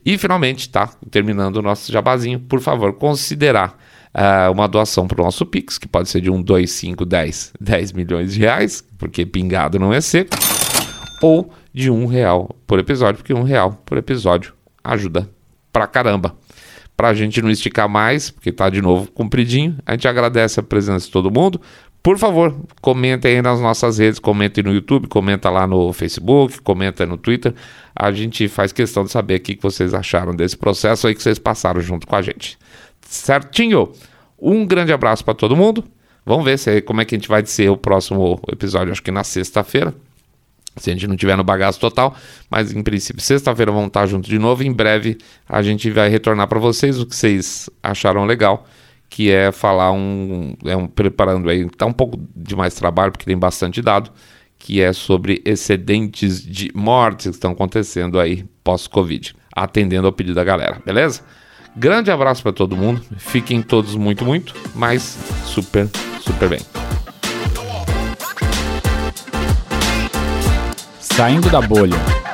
Speaker 1: E finalmente, tá? Terminando o nosso jabazinho, por favor, considerar uh, uma doação para o nosso Pix, que pode ser de um, dois, cinco, dez, dez milhões de reais, porque pingado não é seco, ou de um real por episódio, porque um real por episódio ajuda pra caramba. Pra gente não esticar mais, porque tá de novo compridinho, a gente agradece a presença de todo mundo. Por favor, comentem aí nas nossas redes, comentem no YouTube, comenta lá no Facebook, comenta no Twitter. A gente faz questão de saber o que vocês acharam desse processo aí que vocês passaram junto com a gente. Certinho? Um grande abraço para todo mundo. Vamos ver se, como é que a gente vai ser o próximo episódio, acho que na sexta-feira. Se a gente não tiver no bagaço total, mas em princípio, sexta-feira vamos estar juntos de novo. Em breve a gente vai retornar para vocês o que vocês acharam legal, que é falar um, é um preparando aí, tá um pouco de mais trabalho porque tem bastante dado, que é sobre excedentes de mortes que estão acontecendo aí pós-Covid, atendendo ao pedido da galera, beleza? Grande abraço para todo mundo. Fiquem todos muito, muito, mas super, super bem.
Speaker 2: Saindo da bolha.